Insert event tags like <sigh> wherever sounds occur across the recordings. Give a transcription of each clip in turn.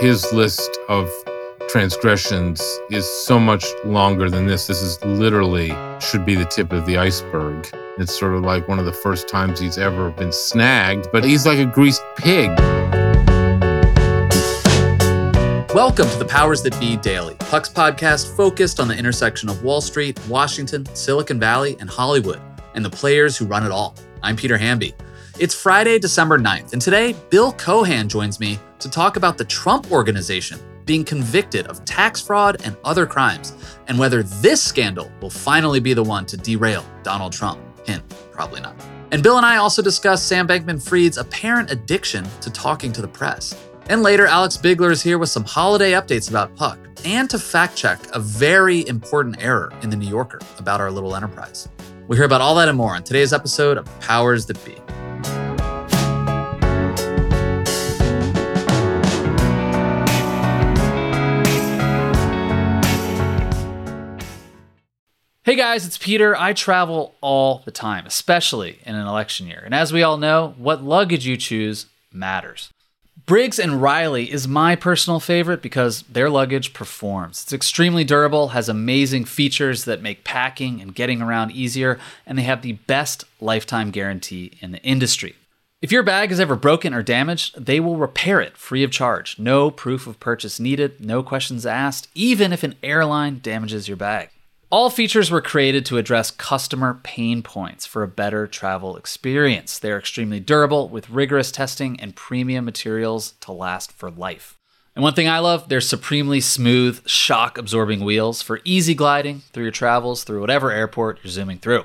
his list of transgressions is so much longer than this. This is literally should be the tip of the iceberg. It's sort of like one of the first times he's ever been snagged, but he's like a greased pig. Welcome to the Powers That Be Daily, Puck's podcast focused on the intersection of Wall Street, Washington, Silicon Valley, and Hollywood, and the players who run it all. I'm Peter Hamby. It's Friday, December 9th, and today Bill Cohan joins me to talk about the Trump Organization being convicted of tax fraud and other crimes, and whether this scandal will finally be the one to derail Donald Trump. Hint, probably not. And Bill and I also discuss Sam Bankman Fried's apparent addiction to talking to the press. And later, Alex Bigler is here with some holiday updates about Puck and to fact check a very important error in the New Yorker about our little enterprise. We'll hear about all that and more on today's episode of Powers That Be. Hey guys, it's Peter. I travel all the time, especially in an election year. And as we all know, what luggage you choose matters. Briggs and Riley is my personal favorite because their luggage performs. It's extremely durable, has amazing features that make packing and getting around easier, and they have the best lifetime guarantee in the industry. If your bag is ever broken or damaged, they will repair it free of charge. No proof of purchase needed, no questions asked, even if an airline damages your bag. All features were created to address customer pain points for a better travel experience. They're extremely durable with rigorous testing and premium materials to last for life. And one thing I love, they're supremely smooth, shock absorbing wheels for easy gliding through your travels through whatever airport you're zooming through.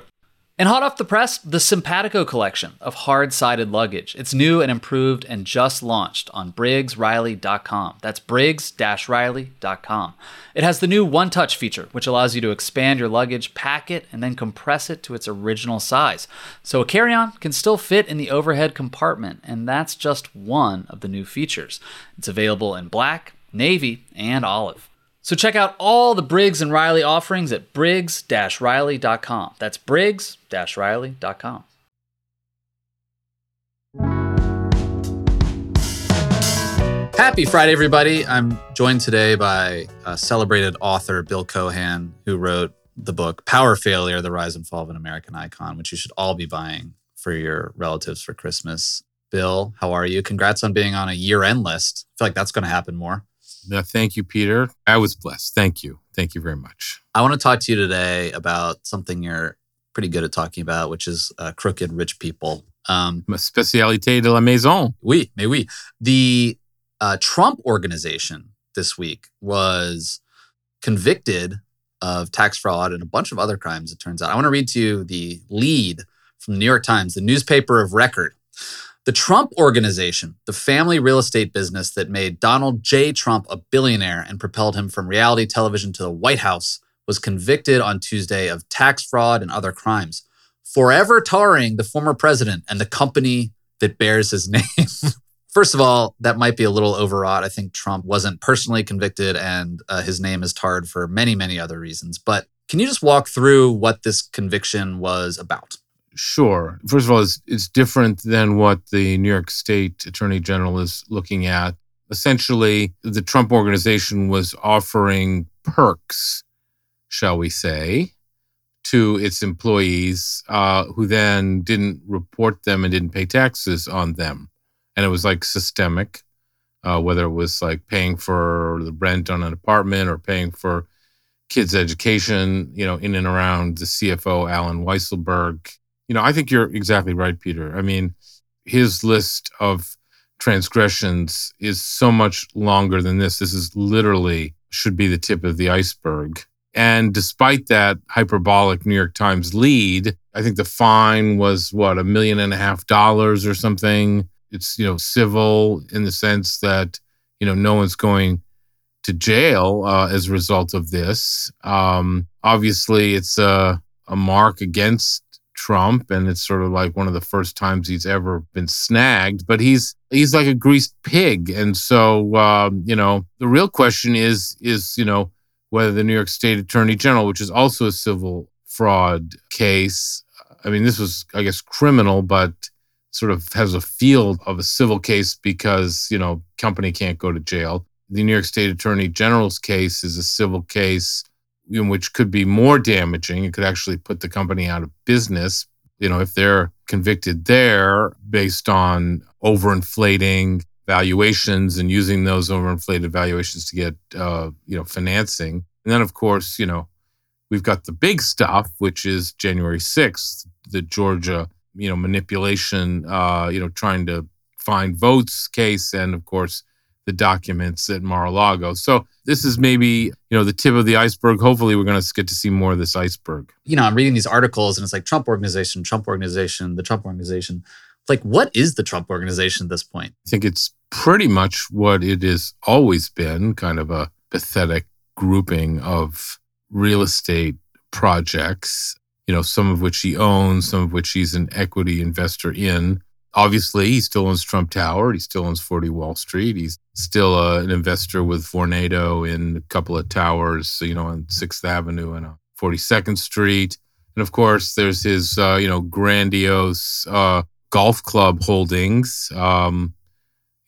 And hot off the press, the Simpatico collection of hard sided luggage. It's new and improved and just launched on BriggsRiley.com. That's Briggs Riley.com. It has the new One Touch feature, which allows you to expand your luggage, pack it, and then compress it to its original size. So a carry on can still fit in the overhead compartment, and that's just one of the new features. It's available in black, navy, and olive. So check out all the Briggs and Riley offerings at briggs-riley.com. That's briggs-riley.com. Happy Friday, everybody. I'm joined today by a celebrated author, Bill Cohan, who wrote the book Power Failure The Rise and Fall of an American Icon, which you should all be buying for your relatives for Christmas. Bill, how are you? Congrats on being on a year end list. I feel like that's going to happen more. No, thank you, Peter. I was blessed. Thank you. Thank you very much. I want to talk to you today about something you're pretty good at talking about, which is uh, crooked rich people. Um, Ma spécialité de la maison. Oui, mais oui. The uh, Trump organization this week was convicted of tax fraud and a bunch of other crimes, it turns out. I want to read to you the lead from the New York Times, the newspaper of record. The Trump Organization, the family real estate business that made Donald J. Trump a billionaire and propelled him from reality television to the White House, was convicted on Tuesday of tax fraud and other crimes, forever tarring the former president and the company that bears his <laughs> name. First of all, that might be a little overwrought. I think Trump wasn't personally convicted and uh, his name is tarred for many, many other reasons. But can you just walk through what this conviction was about? Sure. First of all, it's, it's different than what the New York State Attorney General is looking at. Essentially, the Trump organization was offering perks, shall we say, to its employees uh, who then didn't report them and didn't pay taxes on them. And it was like systemic, uh, whether it was like paying for the rent on an apartment or paying for kids' education, you know, in and around the CFO, Allen Weisselberg you know, I think you're exactly right, Peter. I mean, his list of transgressions is so much longer than this. This is literally should be the tip of the iceberg. And despite that hyperbolic New York Times lead, I think the fine was what, a million and a half dollars or something. It's, you know, civil in the sense that, you know, no one's going to jail uh, as a result of this. Um, obviously, it's a, a mark against Trump, and it's sort of like one of the first times he's ever been snagged. But he's he's like a greased pig, and so um, you know the real question is is you know whether the New York State Attorney General, which is also a civil fraud case, I mean this was I guess criminal, but sort of has a field of a civil case because you know company can't go to jail. the New York State Attorney General's case is a civil case in which could be more damaging. It could actually put the company out of business. You know, if they're convicted there based on overinflating valuations and using those overinflated valuations to get, uh, you know, financing. And then, of course, you know, we've got the big stuff, which is January 6th, the Georgia, you know, manipulation, uh, you know, trying to find votes case, and of course, the documents at Mar-a-Lago. So this is maybe you know the tip of the iceberg. Hopefully, we're going to get to see more of this iceberg. You know, I'm reading these articles, and it's like Trump organization, Trump organization, the Trump organization. Like, what is the Trump organization at this point? I think it's pretty much what it has always been, kind of a pathetic grouping of real estate projects. You know, some of which he owns, some of which he's an equity investor in obviously he still owns Trump Tower. He still owns 40 Wall Street. He's still uh, an investor with Vornado in a couple of towers, you know, on Sixth Avenue and 42nd uh, Street. And of course, there's his, uh, you know, grandiose uh, golf club holdings. Um,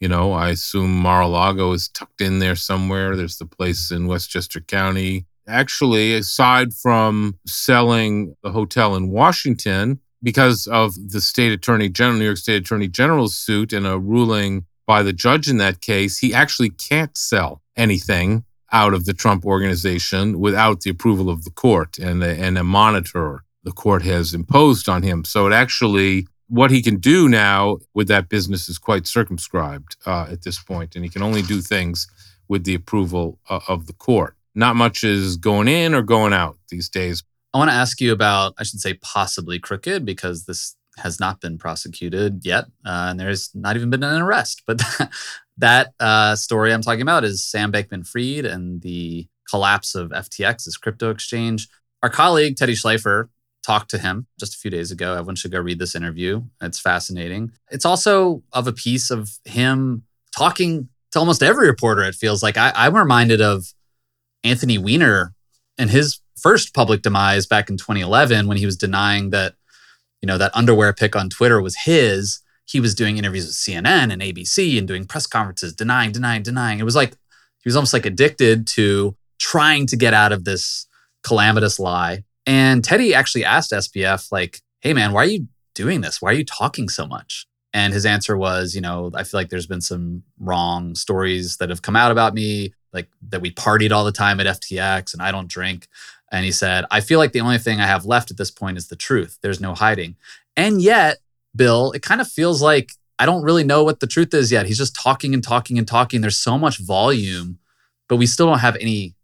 you know, I assume Mar-a-Lago is tucked in there somewhere. There's the place in Westchester County. Actually, aside from selling the hotel in Washington, because of the state attorney general, New York State Attorney General's suit and a ruling by the judge in that case, he actually can't sell anything out of the Trump organization without the approval of the court and a, and a monitor the court has imposed on him. So it actually, what he can do now with that business is quite circumscribed uh, at this point, and he can only do things with the approval uh, of the court. Not much is going in or going out these days. I want to ask you about, I should say, possibly crooked, because this has not been prosecuted yet, uh, and there's not even been an arrest. But <laughs> that uh, story I'm talking about is Sam Bankman-Fried and the collapse of FTX, this crypto exchange. Our colleague Teddy Schleifer talked to him just a few days ago. Everyone should go read this interview. It's fascinating. It's also of a piece of him talking to almost every reporter. It feels like I, I'm reminded of Anthony Weiner and his first public demise back in 2011 when he was denying that, you know, that underwear pic on Twitter was his. He was doing interviews with CNN and ABC and doing press conferences, denying, denying, denying. It was like he was almost like addicted to trying to get out of this calamitous lie. And Teddy actually asked SBF, like, hey man, why are you doing this? Why are you talking so much? And his answer was, you know, I feel like there's been some wrong stories that have come out about me, like that we partied all the time at FTX and I don't drink. And he said, I feel like the only thing I have left at this point is the truth. There's no hiding. And yet, Bill, it kind of feels like I don't really know what the truth is yet. He's just talking and talking and talking. There's so much volume, but we still don't have any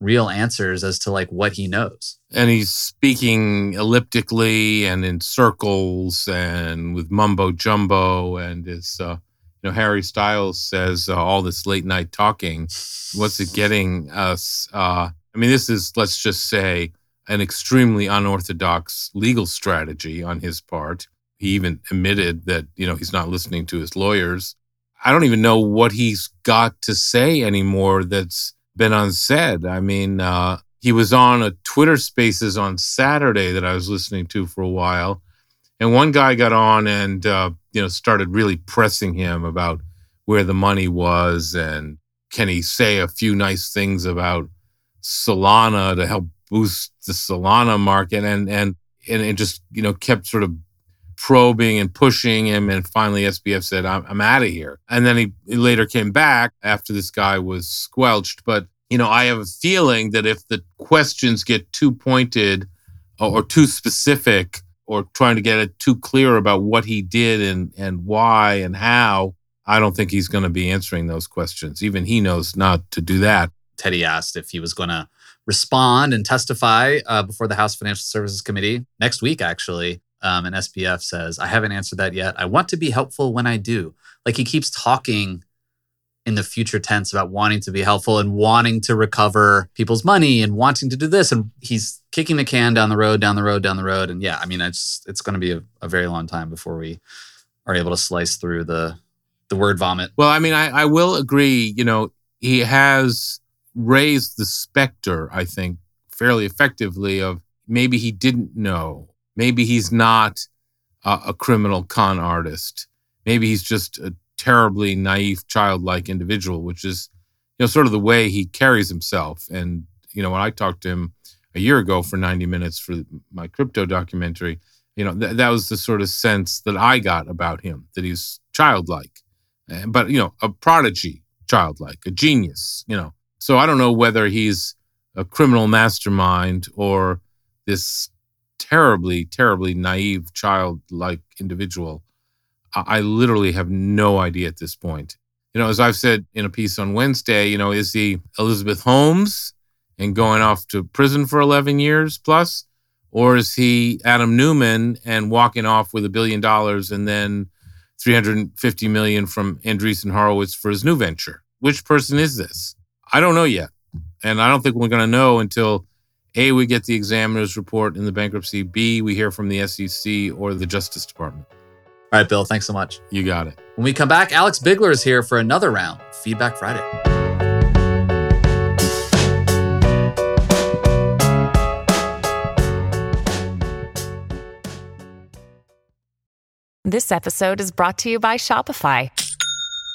real answers as to like what he knows. And he's speaking elliptically and in circles and with mumbo jumbo and is uh you know Harry Styles says uh, all this late night talking what's it getting us uh I mean, this is, let's just say, an extremely unorthodox legal strategy on his part. He even admitted that, you know, he's not listening to his lawyers. I don't even know what he's got to say anymore that's been unsaid. I mean, uh, he was on a Twitter Spaces on Saturday that I was listening to for a while, and one guy got on and uh, you know started really pressing him about where the money was and can he say a few nice things about Solana to help boost the Solana market, and and and it just you know kept sort of probing and pushing him, and finally SBF said, "I'm, I'm out of here." And then he, he later came back after this guy was squelched. But you know, I have a feeling that if the questions get too pointed or, or too specific, or trying to get it too clear about what he did and and why and how, I don't think he's going to be answering those questions. Even he knows not to do that. Teddy asked if he was going to respond and testify uh, before the House Financial Services Committee next week, actually. Um, and SBF says, I haven't answered that yet. I want to be helpful when I do. Like he keeps talking in the future tense about wanting to be helpful and wanting to recover people's money and wanting to do this. And he's kicking the can down the road, down the road, down the road. And yeah, I mean, it's it's going to be a, a very long time before we are able to slice through the the word vomit. Well, I mean, I, I will agree. You know, he has raised the specter, I think, fairly effectively of maybe he didn't know. Maybe he's not a, a criminal con artist. Maybe he's just a terribly naive, childlike individual, which is you know, sort of the way he carries himself. And, you know, when I talked to him a year ago for 90 minutes for my crypto documentary, you know, th- that was the sort of sense that I got about him, that he's childlike, but, you know, a prodigy, childlike, a genius, you know. So I don't know whether he's a criminal mastermind or this terribly, terribly naive, childlike individual. I, I literally have no idea at this point. You know, as I've said in a piece on Wednesday, you know, is he Elizabeth Holmes and going off to prison for 11 years plus? Or is he Adam Neumann and walking off with a billion dollars and then 350 million from Andreessen Horowitz for his new venture? Which person is this? I don't know yet. And I don't think we're going to know until A, we get the examiner's report in the bankruptcy, B, we hear from the SEC or the Justice Department. All right, Bill, thanks so much. You got it. When we come back, Alex Bigler is here for another round, Feedback Friday. This episode is brought to you by Shopify.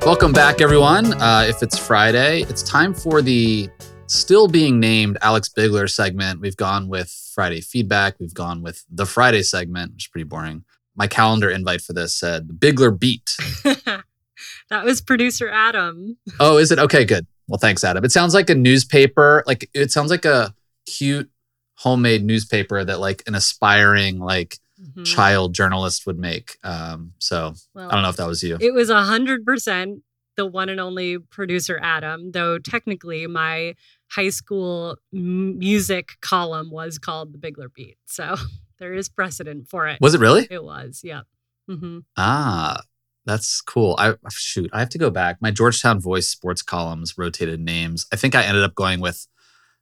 Welcome back, everyone. Uh, if it's Friday, it's time for the still being named Alex Bigler segment. We've gone with Friday feedback. We've gone with the Friday segment, which is pretty boring. My calendar invite for this said Bigler beat. <laughs> that was producer Adam. Oh, is it? Okay, good. Well, thanks, Adam. It sounds like a newspaper. Like it sounds like a cute homemade newspaper that like an aspiring like mm-hmm. child journalist would make. Um, so well, I don't know if that was you. It was a hundred percent the one and only producer Adam, though technically my high school m- music column was called the Bigler Beat. So <laughs> there is precedent for it. Was it really? It was, yeah. Mm-hmm. Ah, that's cool. I shoot, I have to go back. My Georgetown Voice sports columns rotated names. I think I ended up going with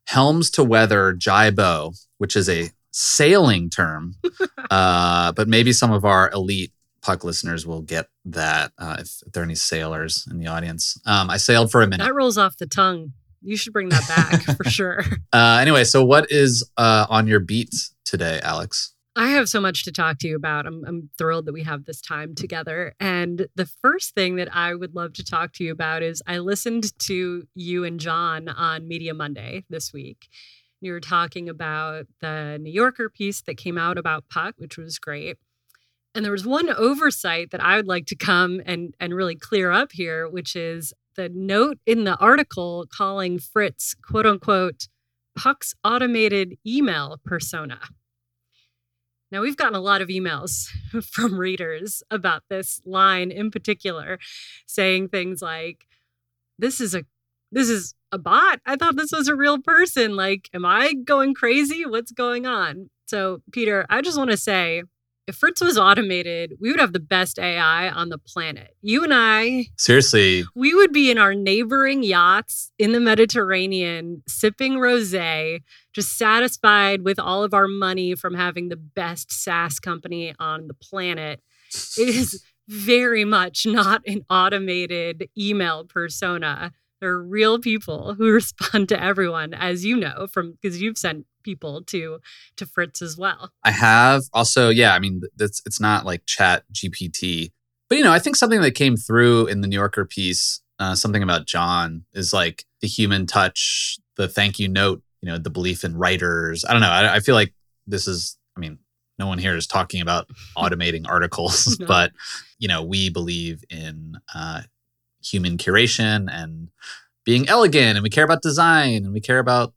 Helms to Weather Jibo, which is a sailing term, <laughs> uh, but maybe some of our elite puck listeners will get that uh, if, if, there are any sailors in the audience. Um, I sailed for a minute. That rolls off the tongue. You should bring that back <laughs> for sure. Uh, anyway, so what is uh, on your beat today, Alex? I have so much to talk to you about. I'm, I'm thrilled that we have this time together. And the first thing that I would love to talk to you about is I listened to you and John on Media Monday this week. You were talking about the New Yorker piece that came out about Puck, which was great. And there was one oversight that I would like to come and, and really clear up here, which is the note in the article calling Fritz, quote unquote, Puck's automated email persona. Now, we've gotten a lot of emails <laughs> from readers about this line in particular, saying things like, This is a this is a bot. I thought this was a real person. Like, am I going crazy? What's going on? So, Peter, I just want to say if Fritz was automated, we would have the best AI on the planet. You and I, seriously, we would be in our neighboring yachts in the Mediterranean, sipping rosé, just satisfied with all of our money from having the best SaaS company on the planet. It is <laughs> very much not an automated email persona. They're real people who <laughs> respond to everyone, as you know, from because you've sent people to to Fritz as well. I have also, yeah. I mean, it's it's not like Chat GPT, but you know, I think something that came through in the New Yorker piece, uh, something about John, is like the human touch, the thank you note, you know, the belief in writers. I don't know. I, I feel like this is. I mean, no one here is talking about <laughs> automating articles, no. but you know, we believe in uh, human curation and being elegant, and we care about design, and we care about,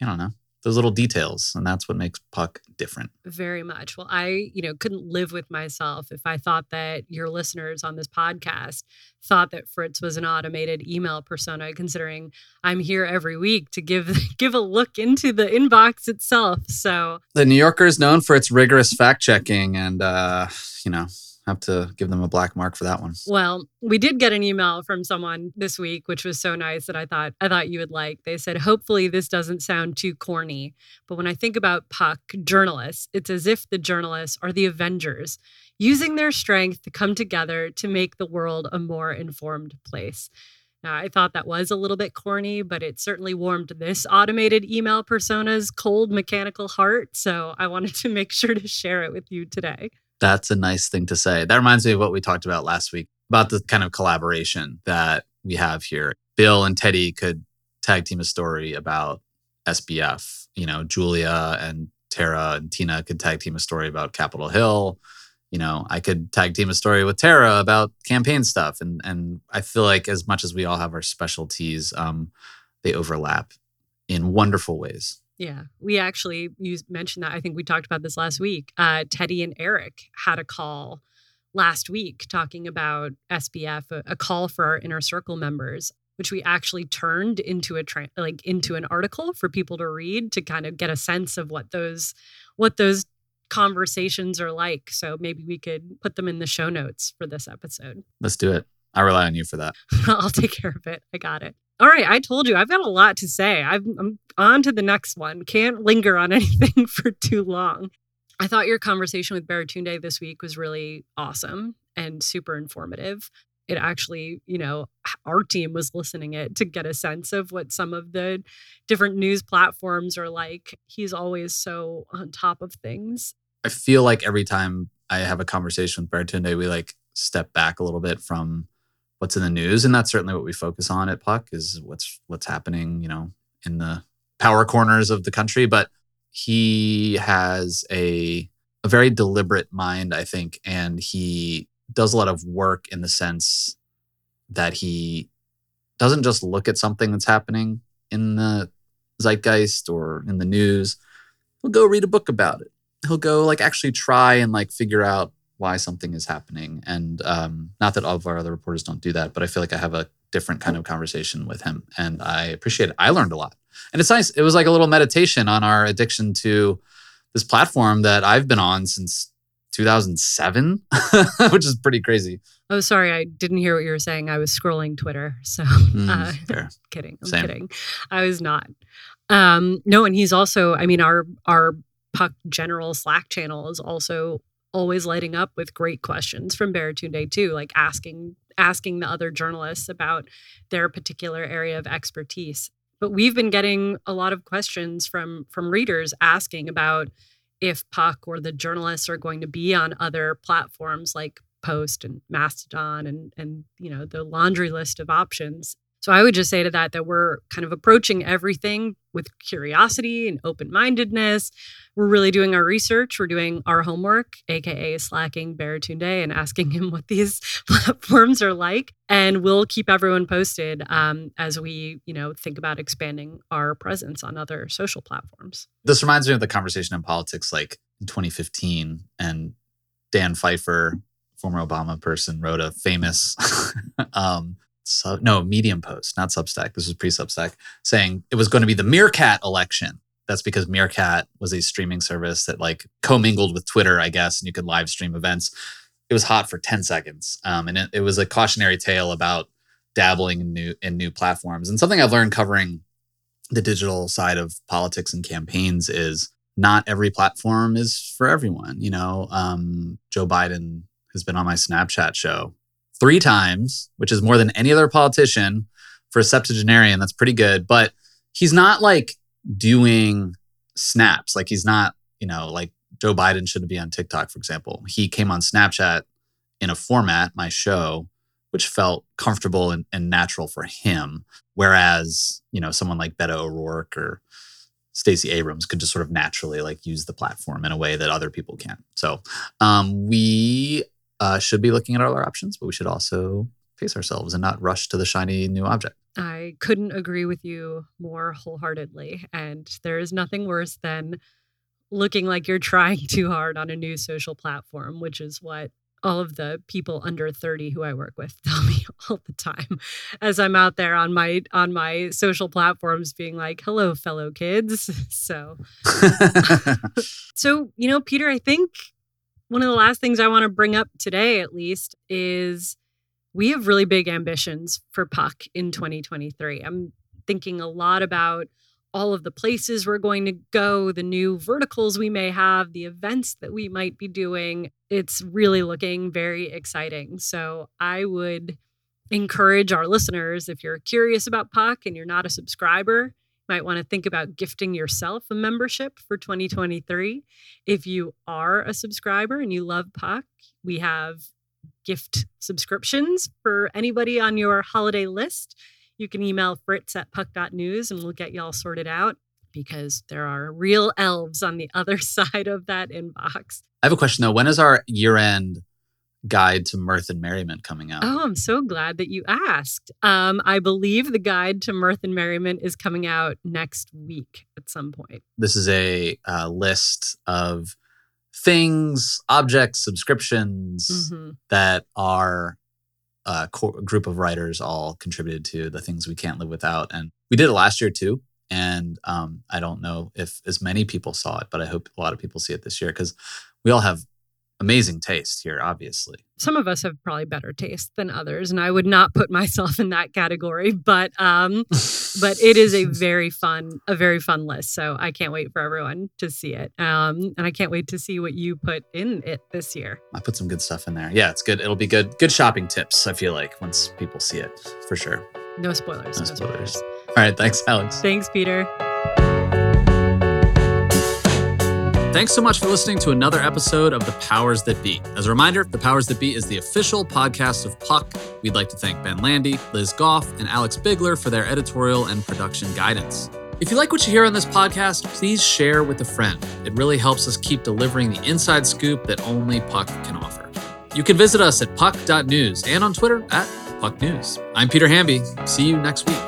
I don't know, those little details and that's what makes puck different. Very much. Well i you know couldn't live with myself if i thought that your listeners on this podcast thought that fritz was an automated email persona considering i'm here every week to give <laughs> give a look into the inbox itself. So the new yorker is known for its rigorous fact checking and uh you know have to give them a black mark for that one. Well, we did get an email from someone this week, which was so nice that I thought I thought you would like. They said, "Hopefully, this doesn't sound too corny, but when I think about Puck journalists, it's as if the journalists are the Avengers, using their strength to come together to make the world a more informed place." Now, I thought that was a little bit corny, but it certainly warmed this automated email persona's cold mechanical heart. So I wanted to make sure to share it with you today. That's a nice thing to say. That reminds me of what we talked about last week about the kind of collaboration that we have here. Bill and Teddy could tag team a story about SBF. You know, Julia and Tara and Tina could tag team a story about Capitol Hill. You know, I could tag team a story with Tara about campaign stuff. And and I feel like as much as we all have our specialties, um, they overlap in wonderful ways. Yeah, we actually you mentioned that. I think we talked about this last week. Uh, Teddy and Eric had a call last week talking about SBF, a, a, call for our inner circle members, which we actually turned into a tra- like into an article for people to read to kind of get a sense of what those what those conversations are like. So maybe we could put them in the show notes for this episode. Let's do it. I rely on you for that. <laughs> I'll take care of it. I got it. All right, I told you I've got a lot to say. i am on to the next one. Can't linger on <laughs> anything for too long. I thought your conversation with Baratunde this week was really awesome and super informative. It actually, you know, our team was listening it to get a sense of what some of the different news platforms are like. He's always so on top of things. I feel like every time I have a conversation with Baratunde, we like step back a little bit from what's in the news and that's certainly what we focus on at puck is what's what's happening you know in the power corners of the country. But he has a a very deliberate mind i think and he does a lot of work in the sense that he doesn't just look at something that's happening in the zeitgeist or in the news. He'll go read a book about it. He'll go like actually try and like figure out why something is happening. And um, not that all of our other reporters don't do that, but I feel like I have a different kind of conversation with him, and I appreciate it. I learned a lot, and it's nice. It was like a little meditation on our addiction to this platform that I've been on since 2007, <laughs> which is pretty crazy. Oh, sorry, I didn't hear what you were saying. I was scrolling Twitter, so mm, uh, <laughs> kidding. I'm Same. kidding. I was not. Um, no, and he's also. I mean, our our puck general Slack channel is also always lighting up with great questions from Baratunde too, like asking asking the other journalists about their particular area of expertise. But we've been getting a lot of questions from from readers asking about if Puck or the journalists are going to be on other platforms like Post and Mastodon and and you know the laundry list of options. So I would just say to that that we're kind of approaching everything with curiosity and open mindedness. We're really doing our research. We're doing our homework, aka slacking Baratunde and asking him <laughs> what these <laughs> platforms are like. And we'll keep everyone posted um, as we, you know, think about expanding our presence on other social platforms. This reminds me of the conversation in politics, like in 2015, and Dan Pfeiffer, former Obama person, wrote a famous <laughs> um, so, no Medium post, not Substack. This was pre Substack, saying it was going to be the Meerkat election. That's because Meerkat was a streaming service that like commingled with Twitter, I guess, and you could live stream events. It was hot for 10 seconds. Um, and it, it was a cautionary tale about dabbling in new in new platforms. And something I've learned covering the digital side of politics and campaigns is not every platform is for everyone. You know, um, Joe Biden has been on my Snapchat show three times, which is more than any other politician for a septuagenarian. That's pretty good. But he's not like doing snaps. Like he's not, you know, like Joe Biden shouldn't be on TikTok, for example. He came on Snapchat in a format, my show, which felt comfortable and, and natural for him. Whereas, you know, someone like Beto O'Rourke or Stacey Abrams could just sort of naturally like use the platform in a way that other people can't. So um, we uh, should be looking at all our options, but we should also pace ourselves and not rush to the shiny new object. I couldn't agree with you more wholeheartedly. And there is nothing worse than looking like you're trying too hard on a new social platform, which is what all of the people under 30 who I work with <laughs> tell me all the time as I'm out there on my on my social platforms being like, "Hello fellow kids." <laughs> So <laughs> So, you know, Peter, I think one of the last things I want to bring up today, at least, is we have really big ambitions for Puck in 2023. I'm thinking a lot about all of the places we're going to go, the new verticals we may have, the events that we might be doing. It's really looking very exciting. So I would encourage our listeners if you're curious about Puck and you're not a subscriber, might want to think about gifting yourself a membership for 2023. If you are a subscriber and you love Puck, we have gift subscriptions for anybody on your holiday list you can email fritz at puck.news and we'll get you all sorted out because there are real elves on the <laughs> other side of that inbox. I have a question though. When is our year end guide to mirth and merriment coming out? Oh, I'm so glad that you asked. Um, I believe the guide to mirth and merriment is coming out next week at some point. This is a uh, list of things, objects, subscriptions mm-hmm. that are uh, group of writers all contributed to the things we can't live without. And we did it last year too. And um, I don't know if as many people saw it, but I hope a lot of people see it this year because we all have amazing taste here, obviously. Some of us have probably better taste than others, and I would not put <laughs> myself in that category. But um, but it is a <laughs> very fun, a very fun list. So I can't wait for everyone to see it. Um, and I can't wait to see what you put in it this year. I put some good stuff in there. Yeah, it's good. It'll be good. Good shopping tips. I feel like once people see it, for sure. No spoilers. No, no spoilers. spoilers. All right. Thanks, Alex. Thanks, Peter. Thanks so much for listening to another episode of The Powers That Be. As a reminder, The Powers That Be is the official podcast of Puck. We'd like to thank Ben Landy, Liz Goff, and Alex Bigler for their editorial and production guidance. If you like what you hear on this podcast, please share with a friend. It really helps us keep delivering the inside scoop that only Puck can offer. You can visit us at puck.news and on Twitter at pucknews. I'm Peter Hamby. See you next week.